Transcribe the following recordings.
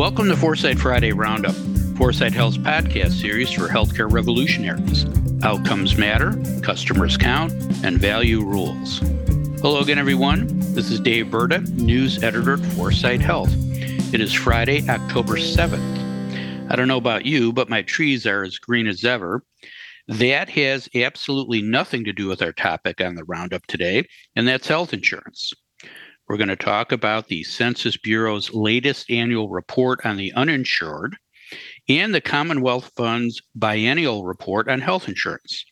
Welcome to Foresight Friday Roundup, Foresight Health's podcast series for healthcare revolutionaries. Outcomes matter, customers count, and value rules. Hello again, everyone. This is Dave Burda, news editor at Foresight Health. It is Friday, October 7th. I don't know about you, but my trees are as green as ever. That has absolutely nothing to do with our topic on the roundup today, and that's health insurance. We're going to talk about the Census Bureau's latest annual report on the uninsured and the Commonwealth Fund's biennial report on health insurance.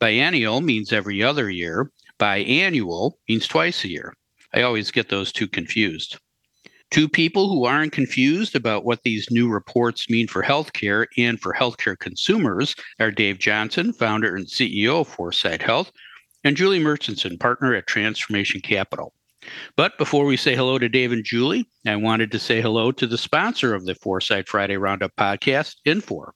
Biennial means every other year, biannual means twice a year. I always get those two confused. Two people who aren't confused about what these new reports mean for healthcare and for healthcare consumers are Dave Johnson, founder and CEO of Foresight Health, and Julie Murchison, partner at Transformation Capital. But before we say hello to Dave and Julie, I wanted to say hello to the sponsor of the Foresight Friday Roundup podcast, Infor.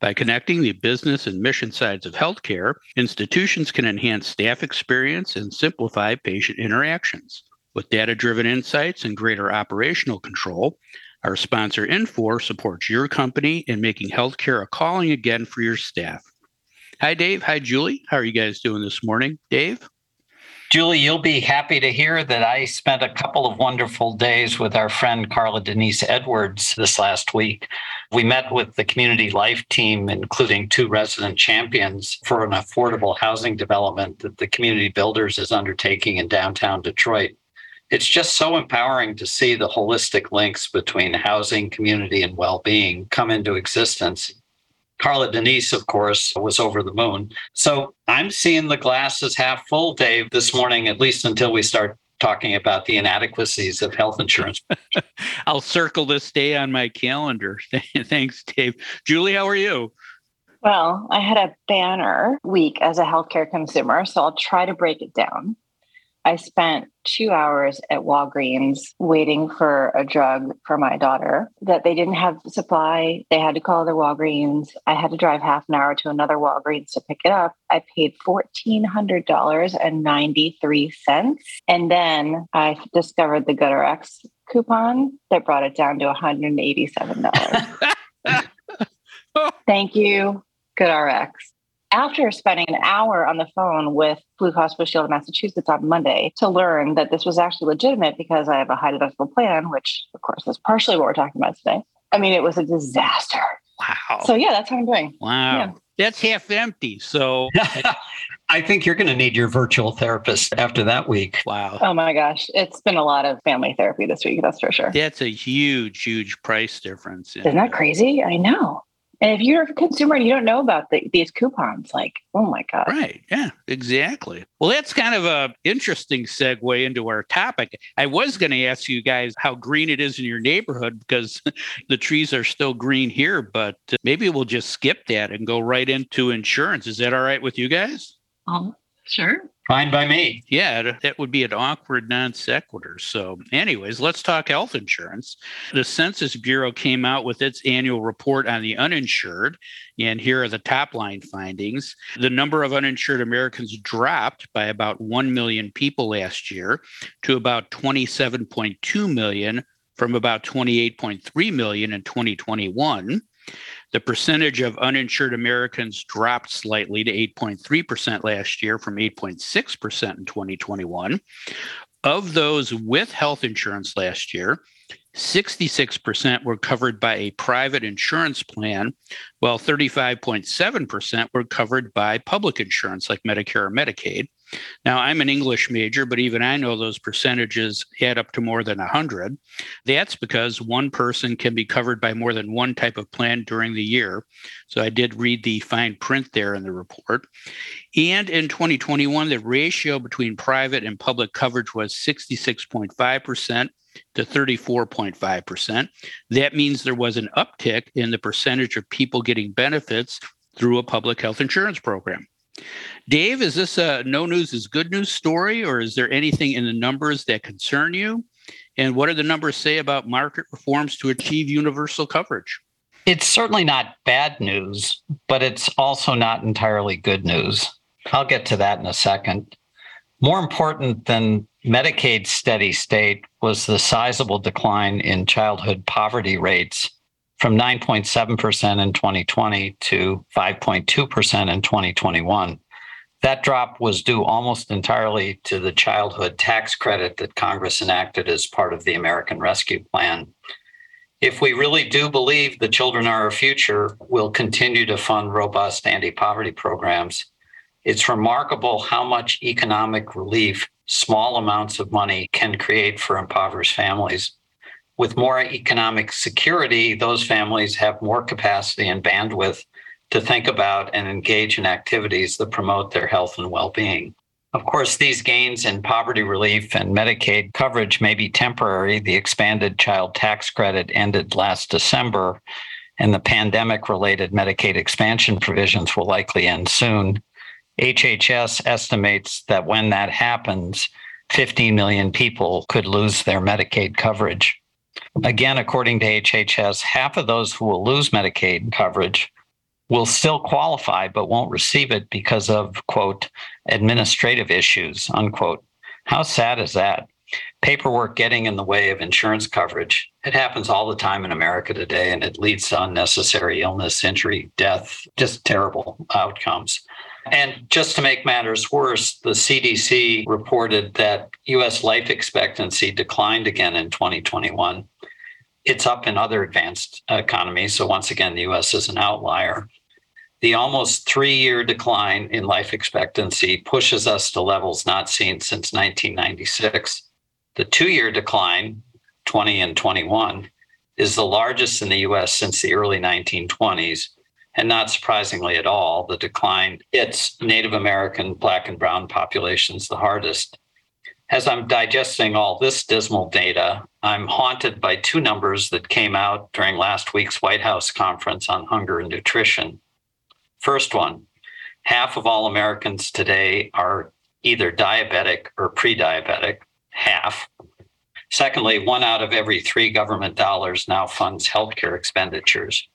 By connecting the business and mission sides of healthcare, institutions can enhance staff experience and simplify patient interactions. With data driven insights and greater operational control, our sponsor Infor supports your company in making healthcare a calling again for your staff. Hi, Dave. Hi, Julie. How are you guys doing this morning? Dave? Julie, you'll be happy to hear that I spent a couple of wonderful days with our friend Carla Denise Edwards this last week. We met with the community life team, including two resident champions, for an affordable housing development that the community builders is undertaking in downtown Detroit. It's just so empowering to see the holistic links between housing, community, and well being come into existence Carla Denise, of course, was over the moon. So I'm seeing the glass as half full, Dave, this morning, at least until we start talking about the inadequacies of health insurance. I'll circle this day on my calendar. Thanks, Dave. Julie, how are you? Well, I had a banner week as a healthcare consumer, so I'll try to break it down. I spent two hours at Walgreens waiting for a drug for my daughter that they didn't have supply. They had to call their Walgreens. I had to drive half an hour to another Walgreens to pick it up. I paid $1,400.93. And then I discovered the GoodRx coupon that brought it down to $187. Thank you, GoodRx after spending an hour on the phone with Blue Cross Blue Shield of Massachusetts on Monday to learn that this was actually legitimate because I have a high deductible plan, which of course is partially what we're talking about today. I mean, it was a disaster. Wow. So yeah, that's how I'm doing. Wow. Yeah. That's half empty. So I think you're going to need your virtual therapist after that week. Wow. Oh my gosh. It's been a lot of family therapy this week. That's for sure. That's a huge, huge price difference. Isn't that crazy? I know. And if you're a consumer and you don't know about the, these coupons, like, oh my God. Right. Yeah, exactly. Well, that's kind of a interesting segue into our topic. I was going to ask you guys how green it is in your neighborhood because the trees are still green here, but uh, maybe we'll just skip that and go right into insurance. Is that all right with you guys? Um, sure. Fine by me. Yeah, that would be an awkward non sequitur. So, anyways, let's talk health insurance. The Census Bureau came out with its annual report on the uninsured. And here are the top line findings. The number of uninsured Americans dropped by about 1 million people last year to about 27.2 million from about 28.3 million in 2021. The percentage of uninsured Americans dropped slightly to 8.3% last year from 8.6% in 2021. Of those with health insurance last year, 66% were covered by a private insurance plan, while 35.7% were covered by public insurance like Medicare or Medicaid. Now, I'm an English major, but even I know those percentages add up to more than 100. That's because one person can be covered by more than one type of plan during the year. So I did read the fine print there in the report. And in 2021, the ratio between private and public coverage was 66.5% to 34.5%. That means there was an uptick in the percentage of people getting benefits through a public health insurance program. Dave, is this a no news is good news story, or is there anything in the numbers that concern you? And what do the numbers say about market reforms to achieve universal coverage? It's certainly not bad news, but it's also not entirely good news. I'll get to that in a second. More important than Medicaid's steady state was the sizable decline in childhood poverty rates from 9.7% in 2020 to 5.2% in 2021. That drop was due almost entirely to the childhood tax credit that Congress enacted as part of the American Rescue Plan. If we really do believe the children are our future, we'll continue to fund robust anti poverty programs. It's remarkable how much economic relief small amounts of money can create for impoverished families. With more economic security, those families have more capacity and bandwidth to think about and engage in activities that promote their health and well being. Of course, these gains in poverty relief and Medicaid coverage may be temporary. The expanded child tax credit ended last December, and the pandemic related Medicaid expansion provisions will likely end soon. HHS estimates that when that happens, 15 million people could lose their Medicaid coverage. Again, according to HHS, half of those who will lose Medicaid coverage will still qualify but won't receive it because of quote administrative issues unquote. How sad is that? Paperwork getting in the way of insurance coverage. It happens all the time in america today and it leads to unnecessary illness injury death just terrible outcomes and just to make matters worse the cdc reported that us life expectancy declined again in 2021 it's up in other advanced economies. So once again, the US is an outlier. The almost three year decline in life expectancy pushes us to levels not seen since 1996. The two year decline, 20 and 21, is the largest in the US since the early 1920s. And not surprisingly at all, the decline hits Native American, Black, and Brown populations the hardest. As I'm digesting all this dismal data, I'm haunted by two numbers that came out during last week's White House conference on hunger and nutrition. First one half of all Americans today are either diabetic or pre diabetic, half. Secondly, one out of every three government dollars now funds healthcare expenditures.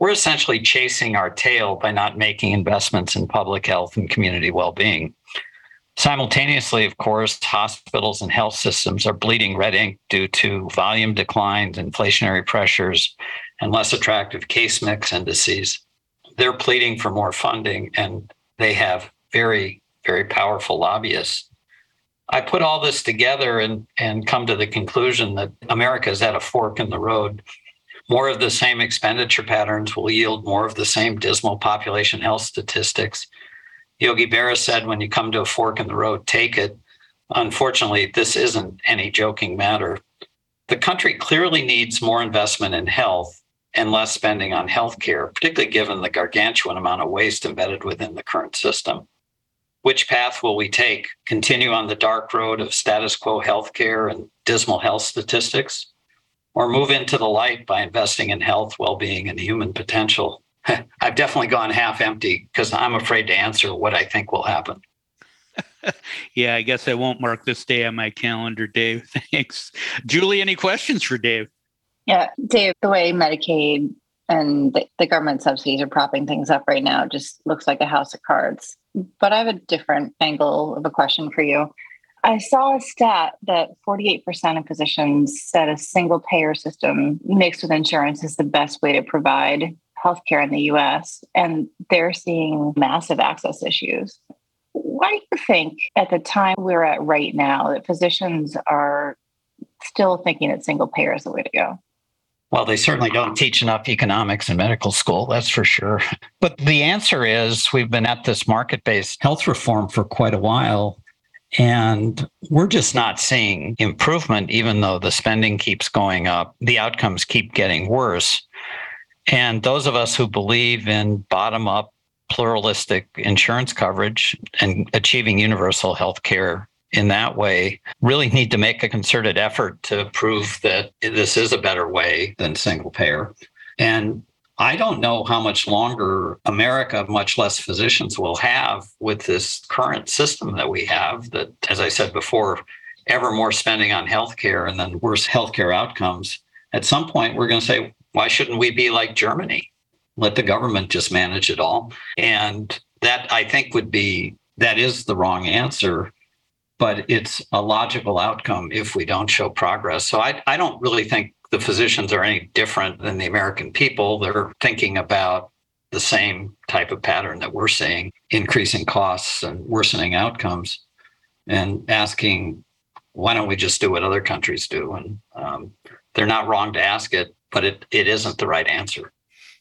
We're essentially chasing our tail by not making investments in public health and community well being. Simultaneously, of course, hospitals and health systems are bleeding red ink due to volume declines, inflationary pressures, and less attractive case mix indices. They're pleading for more funding, and they have very, very powerful lobbyists. I put all this together and, and come to the conclusion that America is at a fork in the road. More of the same expenditure patterns will yield more of the same dismal population health statistics Yogi Berra said, when you come to a fork in the road, take it. Unfortunately, this isn't any joking matter. The country clearly needs more investment in health and less spending on healthcare, particularly given the gargantuan amount of waste embedded within the current system. Which path will we take? Continue on the dark road of status quo healthcare and dismal health statistics? Or move into the light by investing in health, well being, and human potential? I've definitely gone half empty because I'm afraid to answer what I think will happen. yeah, I guess I won't mark this day on my calendar, Dave. Thanks. Julie, any questions for Dave? Yeah, Dave, the way Medicaid and the, the government subsidies are propping things up right now just looks like a house of cards. But I have a different angle of a question for you. I saw a stat that 48% of physicians said a single payer system mixed with insurance is the best way to provide healthcare in the US, and they're seeing massive access issues. Why do you think at the time we're at right now that physicians are still thinking that single payer is the way to go? Well, they certainly don't teach enough economics in medical school, that's for sure. But the answer is we've been at this market based health reform for quite a while. And we're just not seeing improvement, even though the spending keeps going up. The outcomes keep getting worse. And those of us who believe in bottom up pluralistic insurance coverage and achieving universal health care in that way really need to make a concerted effort to prove that this is a better way than single payer. And I don't know how much longer America, much less physicians, will have with this current system that we have. That, as I said before, ever more spending on healthcare and then worse healthcare outcomes. At some point, we're going to say, why shouldn't we be like Germany? Let the government just manage it all. And that I think would be that is the wrong answer. but it's a logical outcome if we don't show progress. So I, I don't really think the physicians are any different than the American people. They're thinking about the same type of pattern that we're seeing increasing costs and worsening outcomes and asking why don't we just do what other countries do? And um, they're not wrong to ask it but it, it isn't the right answer.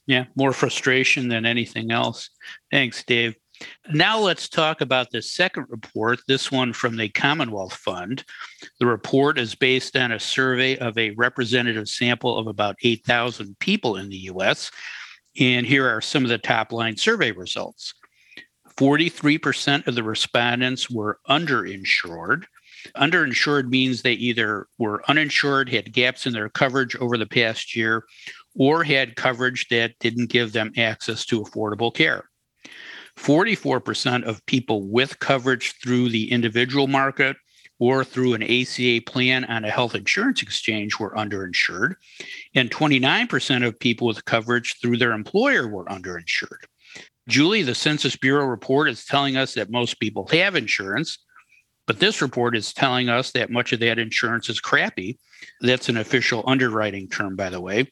Yeah more frustration than anything else. Thanks dave now let's talk about the second report, this one from the Commonwealth Fund. The report is based on a survey of a representative sample of about 8,000 people in the US and here are some of the top line survey results 43% of the respondents were underinsured. Underinsured means they either were uninsured, had gaps in their coverage over the past year, or had coverage that didn't give them access to affordable care. 44% of people with coverage through the individual market or through an ACA plan on a health insurance exchange were underinsured, and 29% of people with coverage through their employer were underinsured. Julie, the Census Bureau report is telling us that most people have insurance, but this report is telling us that much of that insurance is crappy. That's an official underwriting term, by the way.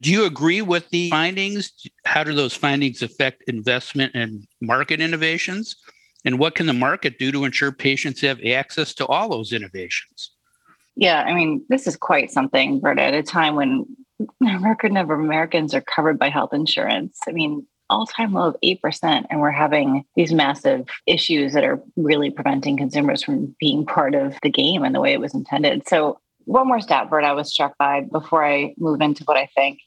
Do you agree with the findings? How do those findings affect investment and market innovations? And what can the market do to ensure patients have access to all those innovations? Yeah, I mean, this is quite something, Bert, at a time when a record number of Americans are covered by health insurance. I mean, all time low of 8%. And we're having these massive issues that are really preventing consumers from being part of the game and the way it was intended. So, one more stat, Bert, I was struck by before I move into what I think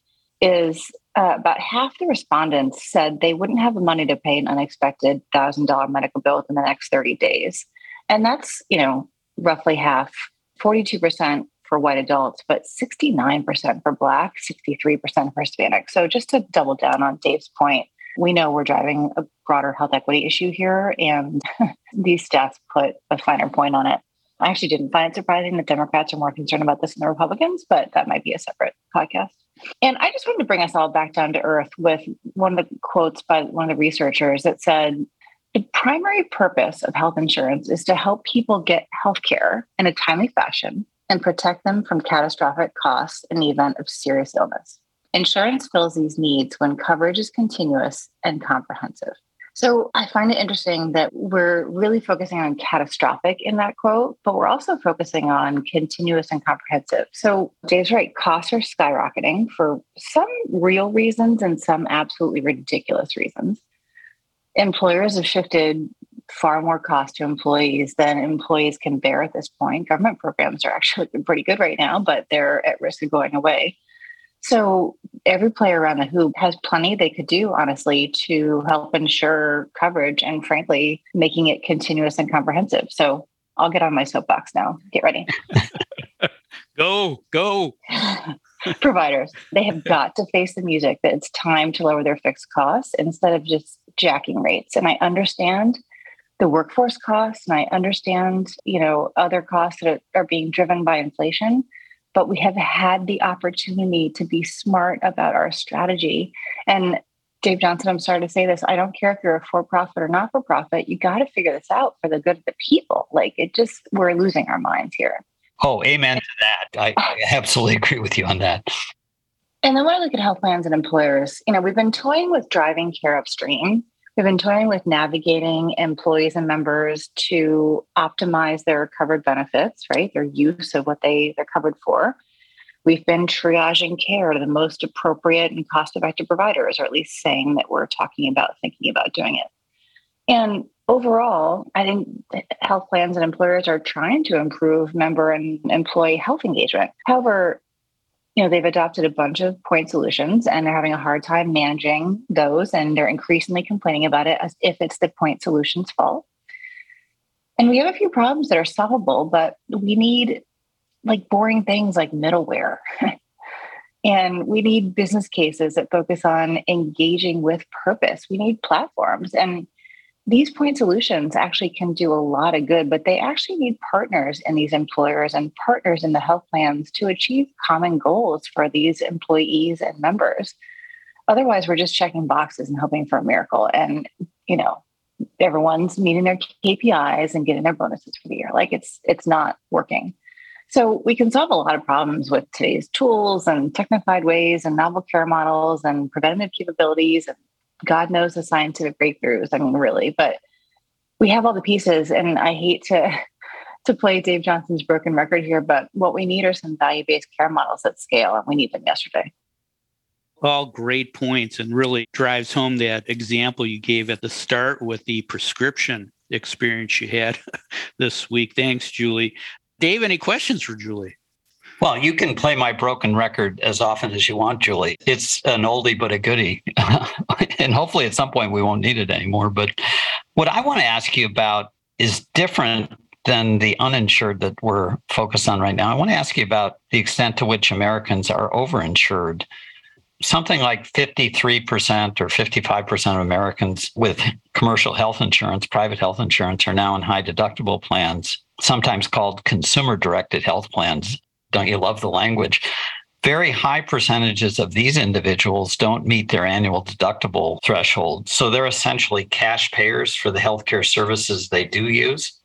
is uh, about half the respondents said they wouldn't have the money to pay an unexpected $1,000 medical bill within the next 30 days. And that's, you know, roughly half, 42% for white adults, but 69% for Black, 63% for Hispanic. So just to double down on Dave's point, we know we're driving a broader health equity issue here, and these stats put a finer point on it. I actually didn't find it surprising that Democrats are more concerned about this than the Republicans, but that might be a separate podcast. And I just wanted to bring us all back down to earth with one of the quotes by one of the researchers that said, the primary purpose of health insurance is to help people get health care in a timely fashion and protect them from catastrophic costs in the event of serious illness. Insurance fills these needs when coverage is continuous and comprehensive. So I find it interesting that we're really focusing on catastrophic in that quote, but we're also focusing on continuous and comprehensive. So Dave's right, costs are skyrocketing for some real reasons and some absolutely ridiculous reasons. Employers have shifted far more cost to employees than employees can bear at this point. Government programs are actually pretty good right now, but they're at risk of going away. So every player around the hoop has plenty they could do, honestly, to help ensure coverage and frankly, making it continuous and comprehensive. So I'll get on my soapbox now. Get ready. go, go. Providers, they have got to face the music that it's time to lower their fixed costs instead of just jacking rates. And I understand the workforce costs and I understand, you know, other costs that are being driven by inflation but we have had the opportunity to be smart about our strategy. And Dave Johnson, I'm sorry to say this. I don't care if you're a for profit or not for profit. You got to figure this out for the good of the people. Like it just, we're losing our minds here. Oh, amen to that. I, I absolutely agree with you on that. And then when I look at health plans and employers, you know, we've been toying with driving care upstream We've been toying with navigating employees and members to optimize their covered benefits, right? Their use of what they, they're covered for. We've been triaging care to the most appropriate and cost effective providers, or at least saying that we're talking about thinking about doing it. And overall, I think health plans and employers are trying to improve member and employee health engagement. However, you know they've adopted a bunch of point solutions and they're having a hard time managing those and they're increasingly complaining about it as if it's the point solution's fault. And we have a few problems that are solvable but we need like boring things like middleware. And we need business cases that focus on engaging with purpose. We need platforms. And these point solutions actually can do a lot of good, but they actually need partners in these employers and partners in the health plans to achieve common goals for these employees and members. Otherwise, we're just checking boxes and hoping for a miracle. And, you know, everyone's meeting their KPIs and getting their bonuses for the year. Like it's it's not working. So we can solve a lot of problems with today's tools and technified ways and novel care models and preventative capabilities and God knows the scientific breakthroughs. I mean, really, but we have all the pieces. And I hate to to play Dave Johnson's broken record here, but what we need are some value-based care models at scale, and we need them yesterday. All great points and really drives home that example you gave at the start with the prescription experience you had this week. Thanks, Julie. Dave, any questions for Julie? Well, you can play my broken record as often as you want, Julie. It's an oldie but a goodie. and hopefully at some point we won't need it anymore. But what I want to ask you about is different than the uninsured that we're focused on right now. I want to ask you about the extent to which Americans are overinsured. Something like 53% or 55% of Americans with commercial health insurance, private health insurance, are now in high deductible plans, sometimes called consumer directed health plans. Don't you love the language? Very high percentages of these individuals don't meet their annual deductible threshold. So they're essentially cash payers for the healthcare services they do use.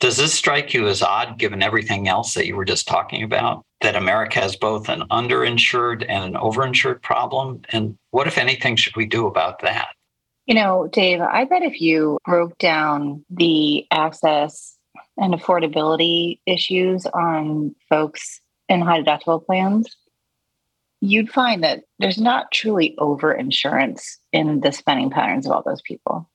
Does this strike you as odd given everything else that you were just talking about? That America has both an underinsured and an overinsured problem? And what, if anything, should we do about that? You know, Dave, I bet if you broke down the access and affordability issues on folks in high deductible plans, you'd find that there's not truly over insurance in the spending patterns of all those people.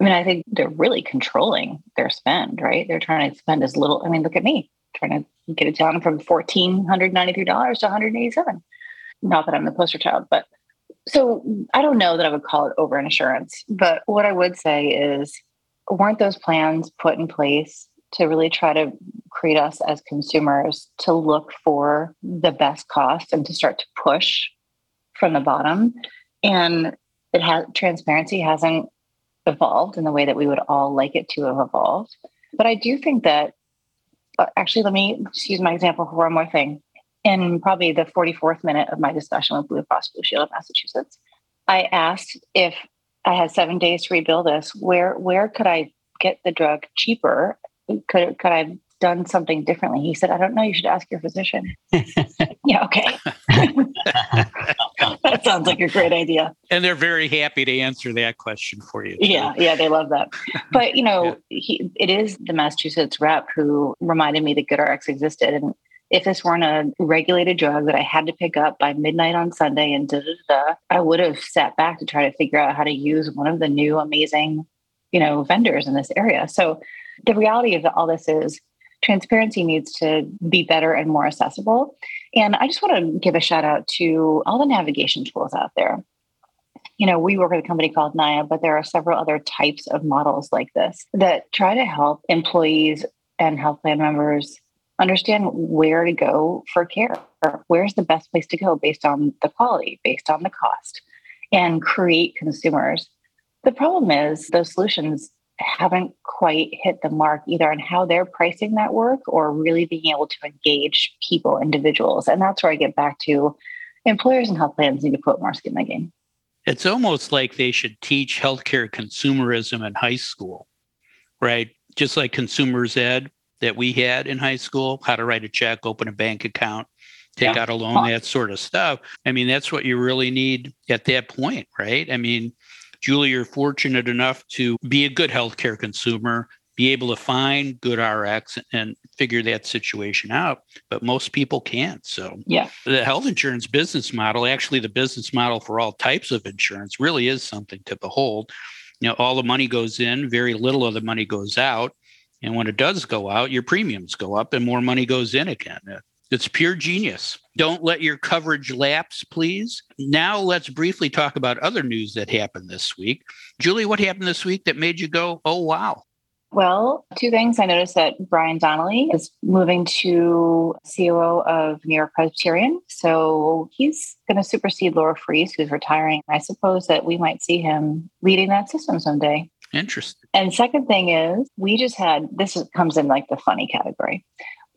I mean, I think they're really controlling their spend, right? They're trying to spend as little. I mean, look at me trying to get it down from $1,493 to 187. Not that I'm the poster child, but so I don't know that I would call it over insurance. But what I would say is, weren't those plans put in place to really try to create us as consumers to look for the best cost and to start to push from the bottom? And it has transparency hasn't evolved in the way that we would all like it to have evolved. But I do think that, uh, actually, let me use my example for one more thing. In probably the 44th minute of my discussion with Blue Cross Blue Shield of Massachusetts, I asked if I had seven days to rebuild this, where where could I get the drug cheaper? Could could I have done something differently? He said, I don't know. You should ask your physician. yeah, okay. that sounds like a great idea. And they're very happy to answer that question for you. Too. Yeah, yeah, they love that. But, you know, yeah. he, it is the Massachusetts rep who reminded me that GoodRx existed. And if this weren't a regulated drug that I had to pick up by midnight on Sunday and da da da, I would have sat back to try to figure out how to use one of the new amazing, you know, vendors in this area. So the reality of all this is transparency needs to be better and more accessible. And I just want to give a shout out to all the navigation tools out there. You know, we work with a company called Nayya, but there are several other types of models like this that try to help employees and health plan members understand where to go for care. Where's the best place to go based on the quality, based on the cost, and create consumers. The problem is those solutions haven't quite hit the mark either on how they're pricing that work or really being able to engage people, individuals. And that's where I get back to employers and health plans need to put more skin in the game. It's almost like they should teach healthcare consumerism in high school, right? Just like consumers ed that we had in high school, how to write a check, open a bank account, take yeah. out a loan, that sort of stuff. I mean, that's what you really need at that point, right? I mean, Julie, you're fortunate enough to be a good healthcare consumer, be able to find GoodRx and figure that situation out. But most people can't. So, yeah, the health insurance business model, actually, the business model for all types of insurance, really is something to behold. You know, all the money goes in, very little of the money goes out. And when it does go out, your premiums go up and more money goes in again. It's pure genius. Don't let your coverage lapse, please. Now let's briefly talk about other news that happened this week. Julie, what happened this week that made you go, oh, wow? Well, two things. I noticed that Brian Donnelly is moving to COO of New York Presbyterian. So he's going to supersede Laura Forese, who's retiring. I suppose that we might see him leading that system someday. Interesting. And second thing is, we just had this comes in like the funny category.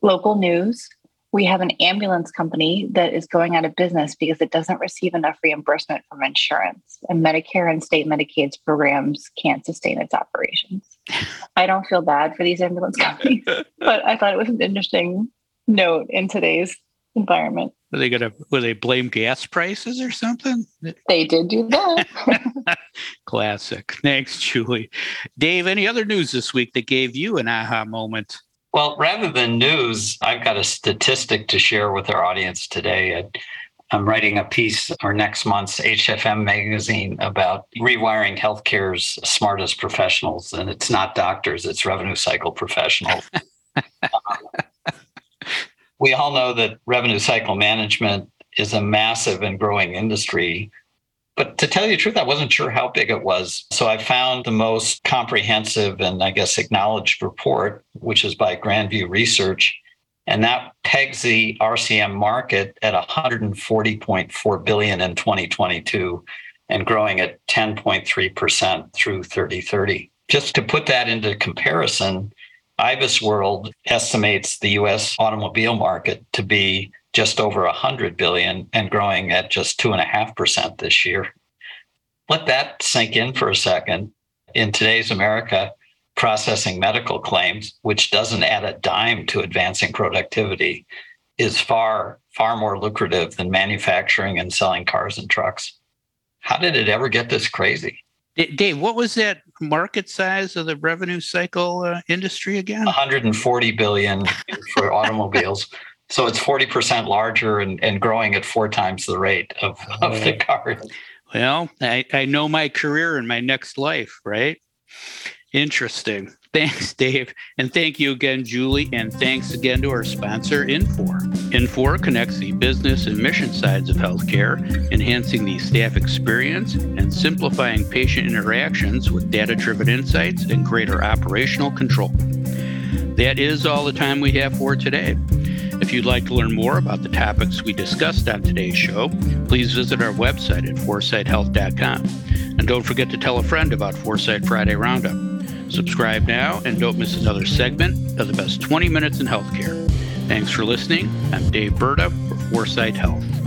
Local news we have an ambulance company that is going out of business because it doesn't receive enough reimbursement from insurance. And medicare and state medicaid's programs can't sustain its operations. I don't feel bad for these ambulance companies but i thought it was an interesting note in today's environment are they gonna will they blame gas prices or something they did do that classic thanks julie dave any other news this week that gave you an aha moment well, rather than news, I've got a statistic to share with our audience today. I'm writing a piece for next month's HFM magazine about rewiring healthcare's smartest professionals. And it's not doctors, it's revenue cycle professionals. we all know that revenue cycle management is a massive and growing industry. But to tell you the truth, I wasn't sure how big it was. So I found the most comprehensive and I guess acknowledged report, which is by Grand View Research. And that pegs the RCM market at 140.4 billion in 2022 and growing at 10.3% through 3030. Just to put that into comparison, IBISWorld estimates the US automobile market to be just over 100 billion and growing at just 2.5% this year. Let that sink in for a second. In today's America, processing medical claims, which doesn't add a dime to advancing productivity, is far, far more lucrative than manufacturing and selling cars and trucks. How did it ever get this crazy? Dave, what was that market size of the revenue cycle uh, industry again? 140 billion for automobiles. So it's 40% larger and, and growing at four times the rate of, of the car. Well, I, I know my career and my next life, right? Interesting. Thanks, Dave. And thank you again, Julie. And thanks again to our sponsor, Infor. Infor connects the business and mission sides of healthcare, enhancing the staff experience and simplifying patient interactions with data driven insights and greater operational control. That is all the time we have for today. If you'd like to learn more about the topics we discussed on today's show, please visit our website at foresighthealth.com. And don't forget to tell a friend about Foresight Friday Roundup. Subscribe now and don't miss another segment of the best 20 minutes in healthcare. Thanks for listening. I'm Dave Burda for Foresight Health.